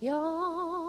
有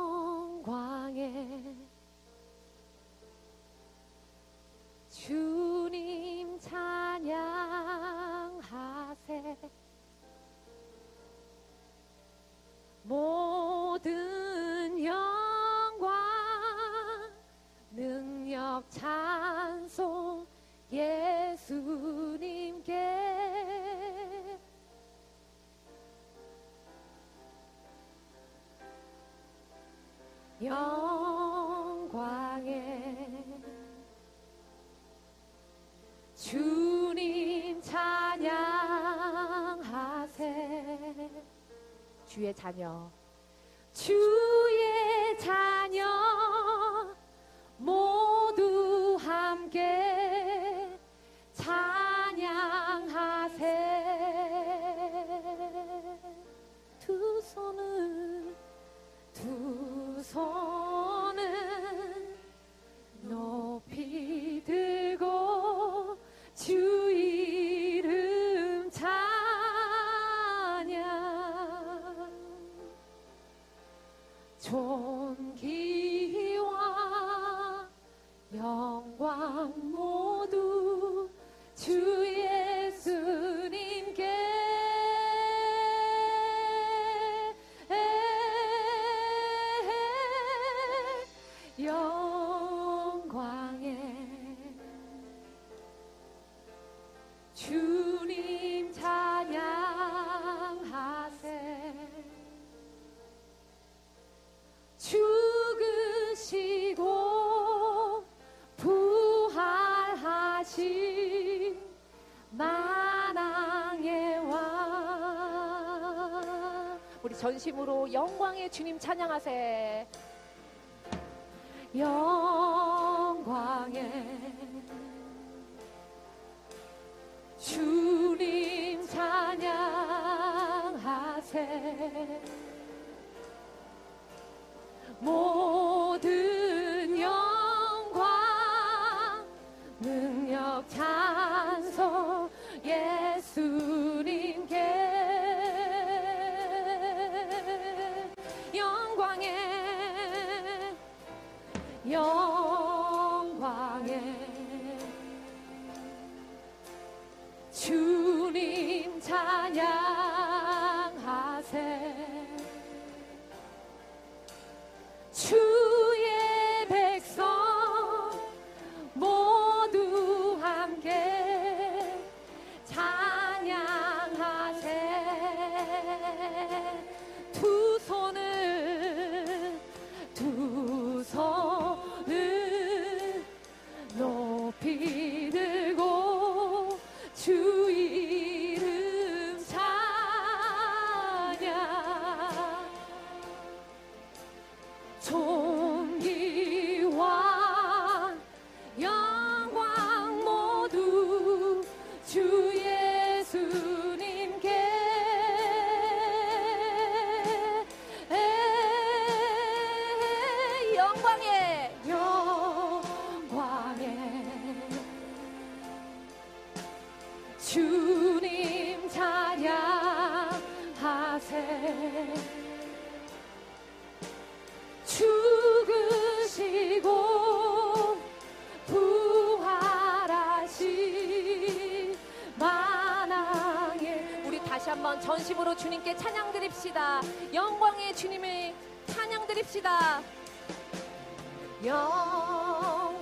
주의 자녀. 주 주님 찬양하세. 죽으시고 부활하신 만왕의 왕. 우리 전심으로 영광의 주님 찬양하세. 영광의 영광의 주님을 찬양 드립시다. 영광의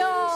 안녕.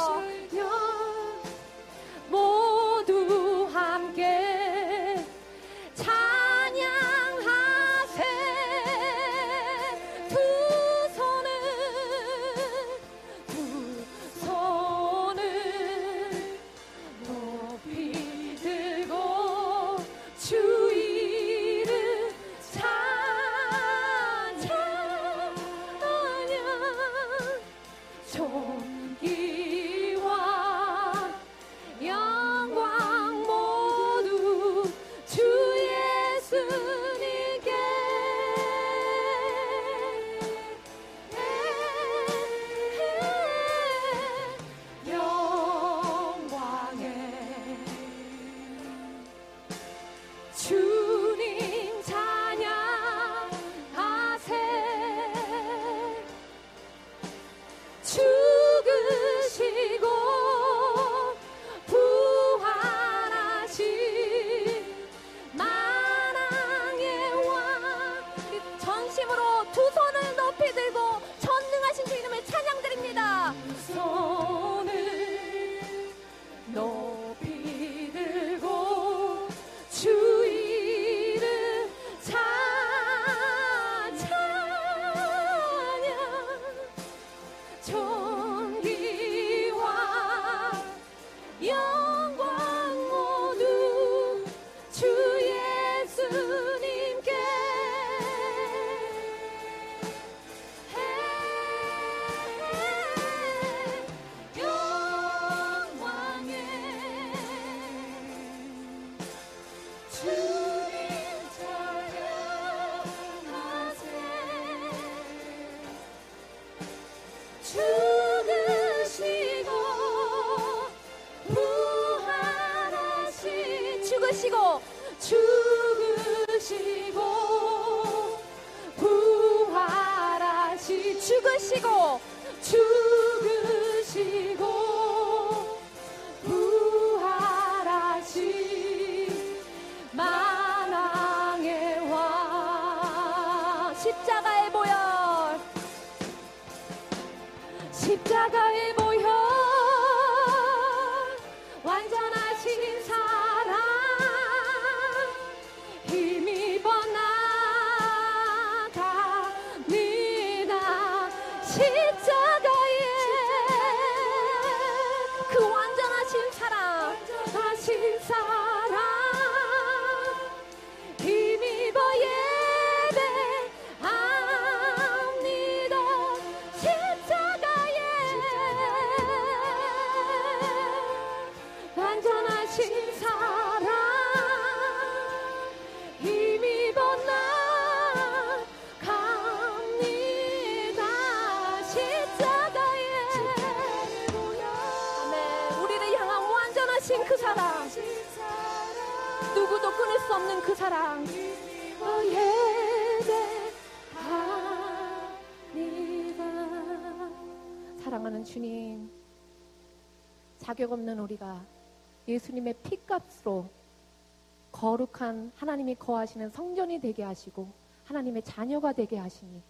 사랑하는 주님 자격 없는 우리가 예수님의 피값으로 거룩한 하나님이 거하시는 성전이 되게 하시고 하나님의 자녀가 되게 하시니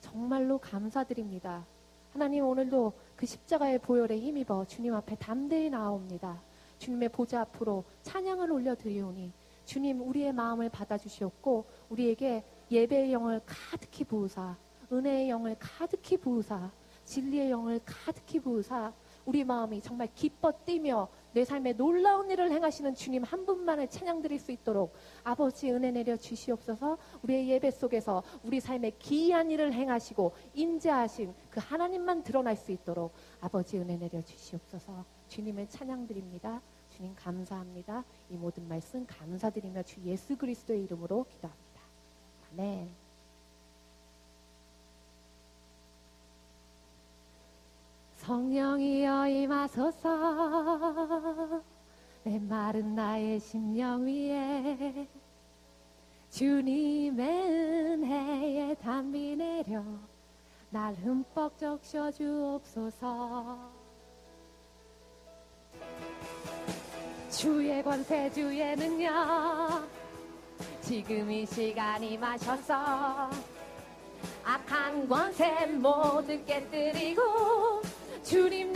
정말로 감사드립니다. 하나님 오늘도 그 십자가의 보혈에 힘입어 주님 앞에 담대히 나옵니다. 주님의 보좌 앞으로 찬양을 올려드리오니 주님 우리의 마음을 받아주시옵고 우리에게 예배의 영을 가득히 부으사 은혜의 영을 가득히 부으사 진리의 영을 가득히 부으사 우리 마음이 정말 기뻐 뛰며 내 삶에 놀라운 일을 행하시는 주님 한 분만을 찬양 드릴 수 있도록 아버지 은혜 내려 주시옵소서. 우리의 예배 속에서 우리 삶에 기이한 일을 행하시고 인자하신 그 하나님만 드러날 수 있도록 아버지 은혜 내려 주시옵소서. 주님을 찬양 드립니다 주님 감사합니다. 이 모든 말씀 감사드리며 주 예수 그리스도의 이름으로 기도합니다. 아멘. 성령이여 임하소서. 내 마른 나의 심령 위에. 주님의 은혜에 담비 내려 날 흠뻑 적셔 주옵소서 주의 권세 주의 능력. 지금 이 시간이 마셔서 악한 권세 모두 깨뜨리고 주님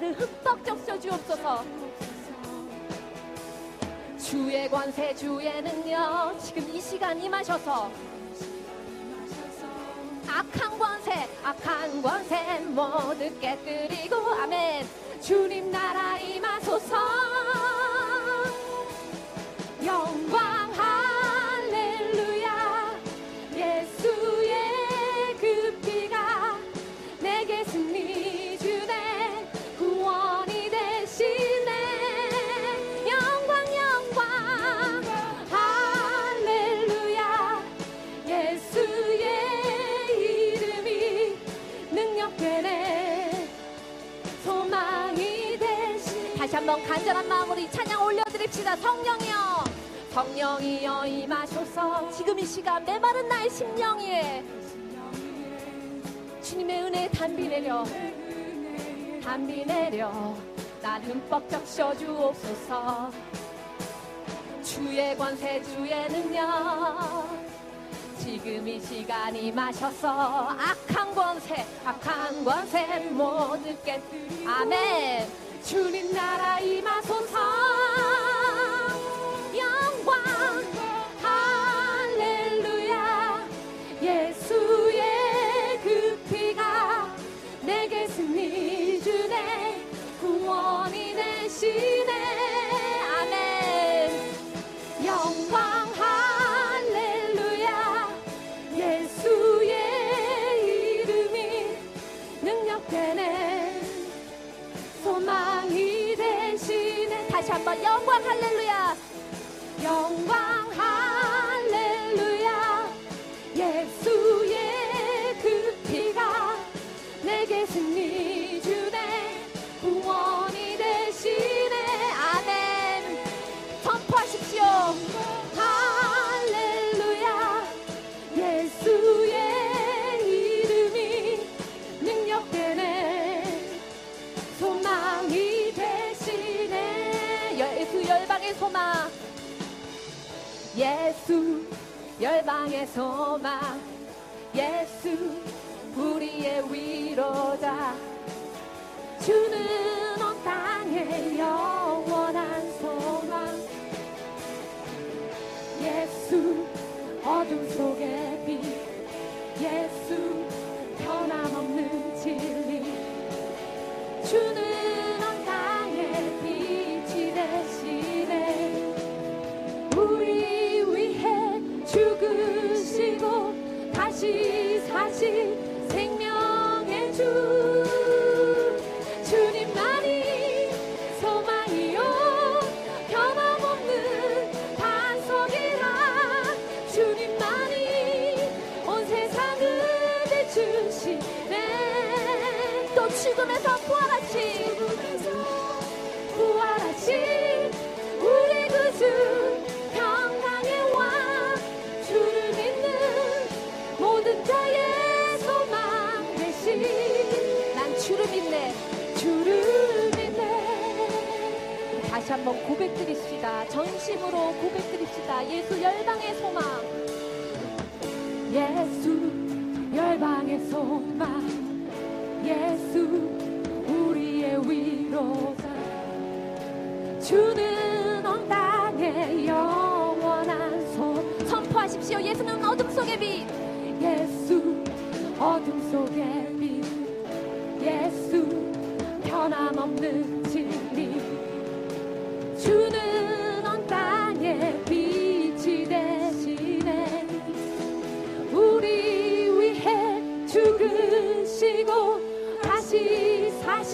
나를 흠뻑 적셔 주옵소서. 주의 권세 주의 능력 지금 이 시간 임하셔서. 악한 권세 악한 권세 모두 깨뜨리고 아멘. 주님 나라 임하소서 간절한 마음으로 이 찬양 올려드립시다. 성령이여 성령이여 임하소서. 지금 이 시간 메마른 나의 심령이에 주님의 은혜 담비 내려 담비 내려. 날 흠뻑 적셔 주옵소서. 주의 권세 주의 능력. 지금 이 시간이 마셔서 악한 권세 악한 권세 모두 깨뜨리 아멘 주님 나라 임하소서. 영광. 할렐루야. 예수의 그 피가 내게 승리 주네. 구원이 되시네. 아멘. 영광. 할렐루야. 예수의 이름이 능력되네 소망이 되시네. 다시 한번 영광 할렐루야. 영광 할렐루야 열방의 소망 예수 우리의 위로자. 주는 고백드립시다. 전심으로 고백드립시다. 예수 열방의 소망. 예수 열방의 소망. 예수 우리의 위로자. 주는 온 땅의 영원한 손 선포하십시오. 예수는 어둠 속의 빛. 예수 어둠 속의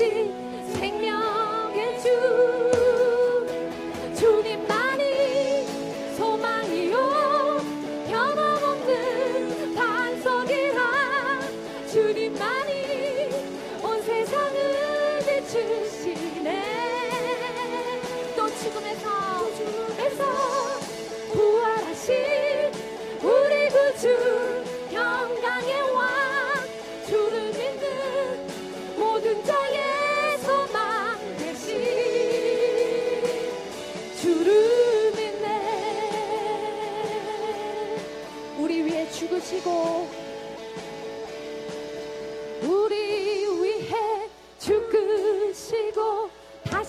다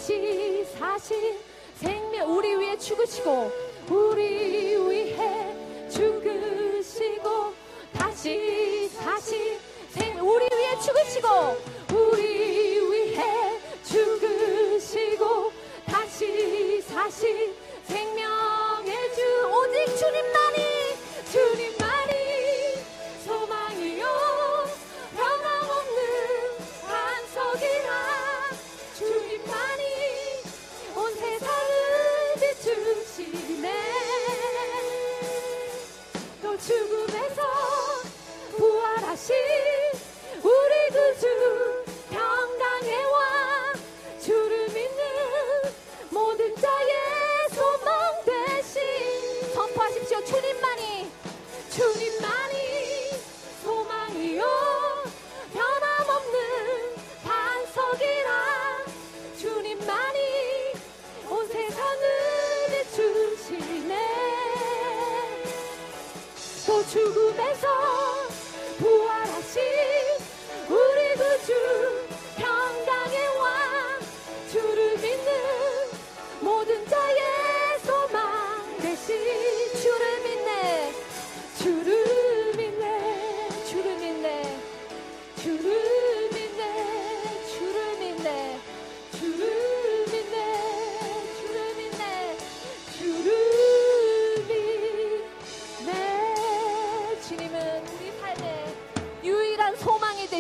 다시 사신 생명 우리 위해 죽으시고 우리 위해 죽으시고 다시 사신 생 우리 위해 죽으시고 우리 위해 죽으시고 다시 사신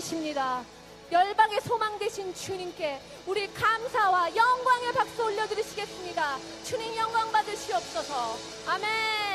계십니다. 열방의 소망 되신 주님께 우리 감사와 영광의 박수 올려드리시겠습니다. 주님 영광 받으시옵소서. 아멘.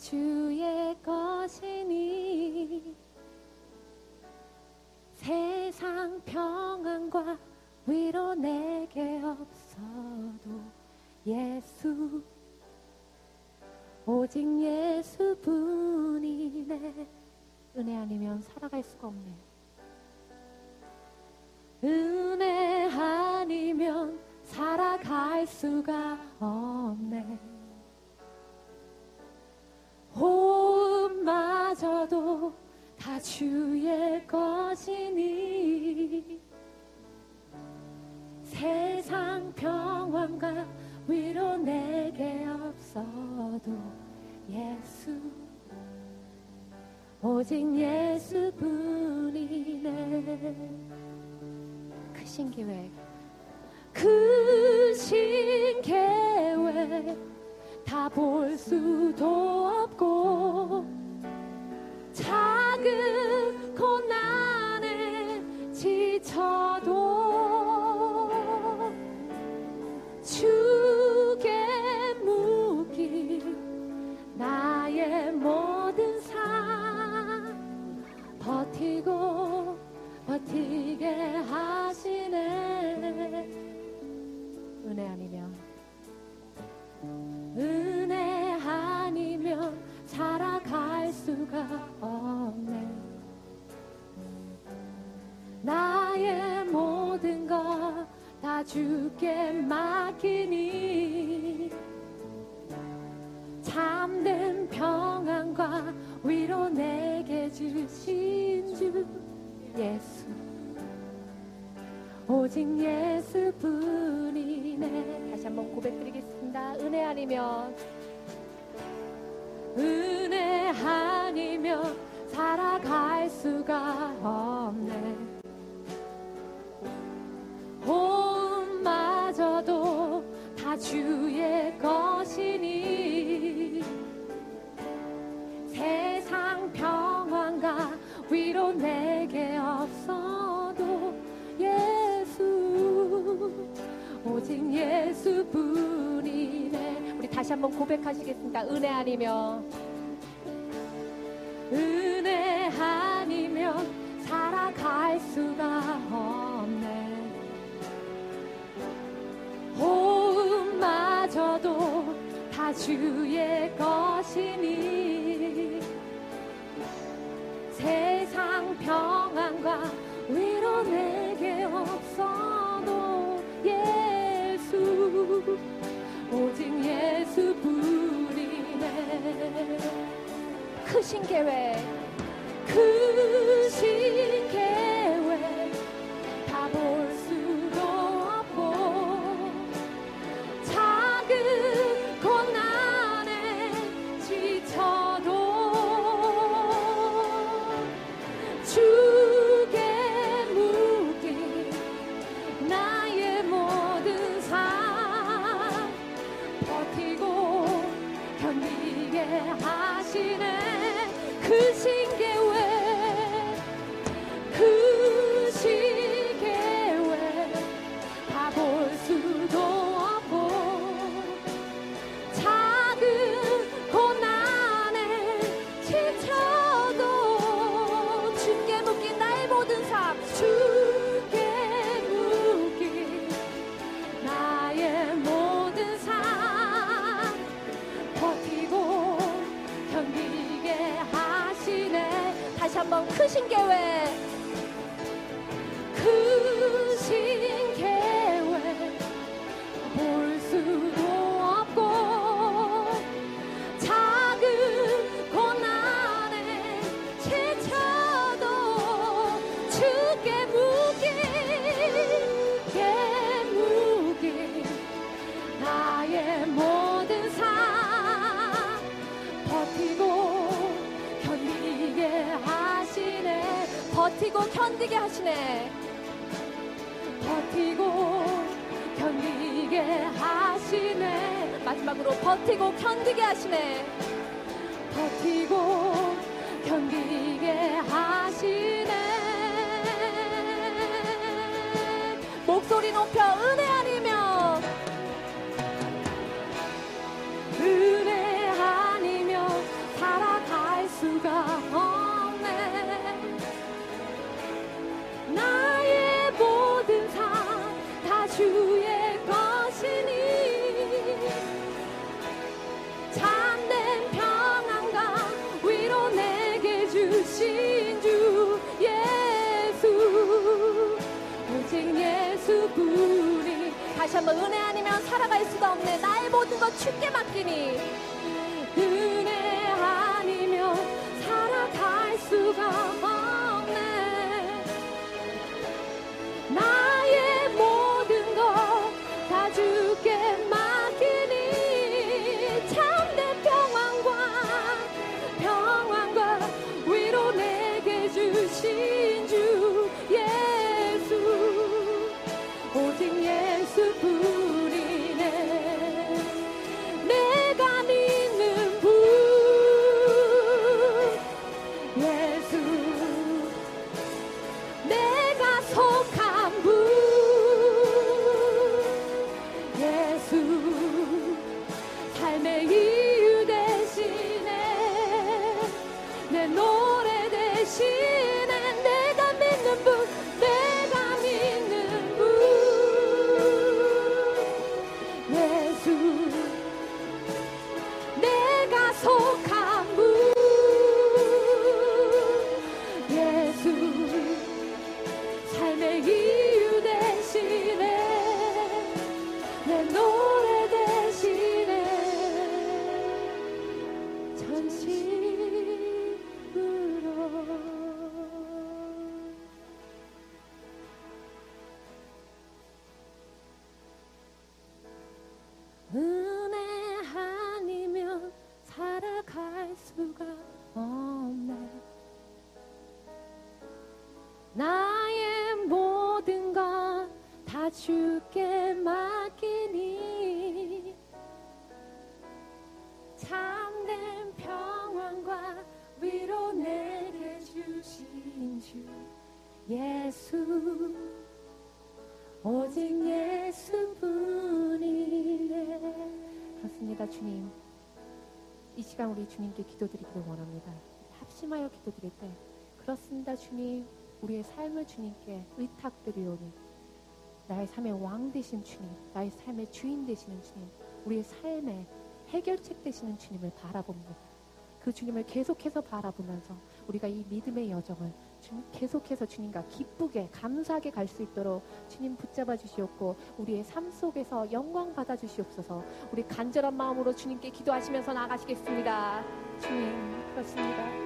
주의 것이니 세상 평안과 위로 내게 없어도 예수 오직 예수뿐이네 은혜 아니면 살아갈 수가 없네. 은 주의 것이니 세상 평안과 위로 내게 없어도 예수 오직 예수뿐이네. 크신 계획. 크신 계획 다 볼 수도 없고 버티게 하시네. 은혜 아니면. 은혜 아니면 살아갈 수가 없네. 나의 모든 것 다 주께 맡기니 참된 평안과 위로 내게 주신 주 예수 오직 예수뿐이네. 다시 한번 고백드리겠습니다. 은혜 아니면 은혜 아니면 살아갈 수가 없네. 호흡마저도 다 주의 것이니 세상 평안과 위로 내게 없어 다시 한번 고백하시겠습니다. 은혜 아니면 은혜 아니면 살아갈 수가 없네. 호흡마저도 다 주의 것이니 세상 평안과 위로 내게 없어 오직 예수뿐이네 크신 계획. 크신 계획 한번 크신 계획. 목소리 높여 한번 은혜 아니면 살아갈 수가 없네 나의 모든 것 주께 맡기니 내가 속 주 예수 오직 예수뿐이네. 그렇습니다 주님. 이 시간 우리 주님께 기도드리기를 원합니다. 합심하여 기도드릴 때 그렇습니다 주님. 우리의 삶을 주님께 의탁드리오니 나의 삶의 왕 되신 주님, 나의 삶의 주인 되시는 주님, 우리의 삶의 해결책 되시는 주님을 바라봅니다. 그 주님을 계속해서 바라보면서 우리가 이 믿음의 여정을 계속해서 주님과 기쁘게 감사하게 갈 수 있도록 주님 붙잡아 주시옵고 우리의 삶 속에서 영광 받아 주시옵소서. 우리 간절한 마음으로 주님께 기도하시면서 나가시겠습니다. 주님.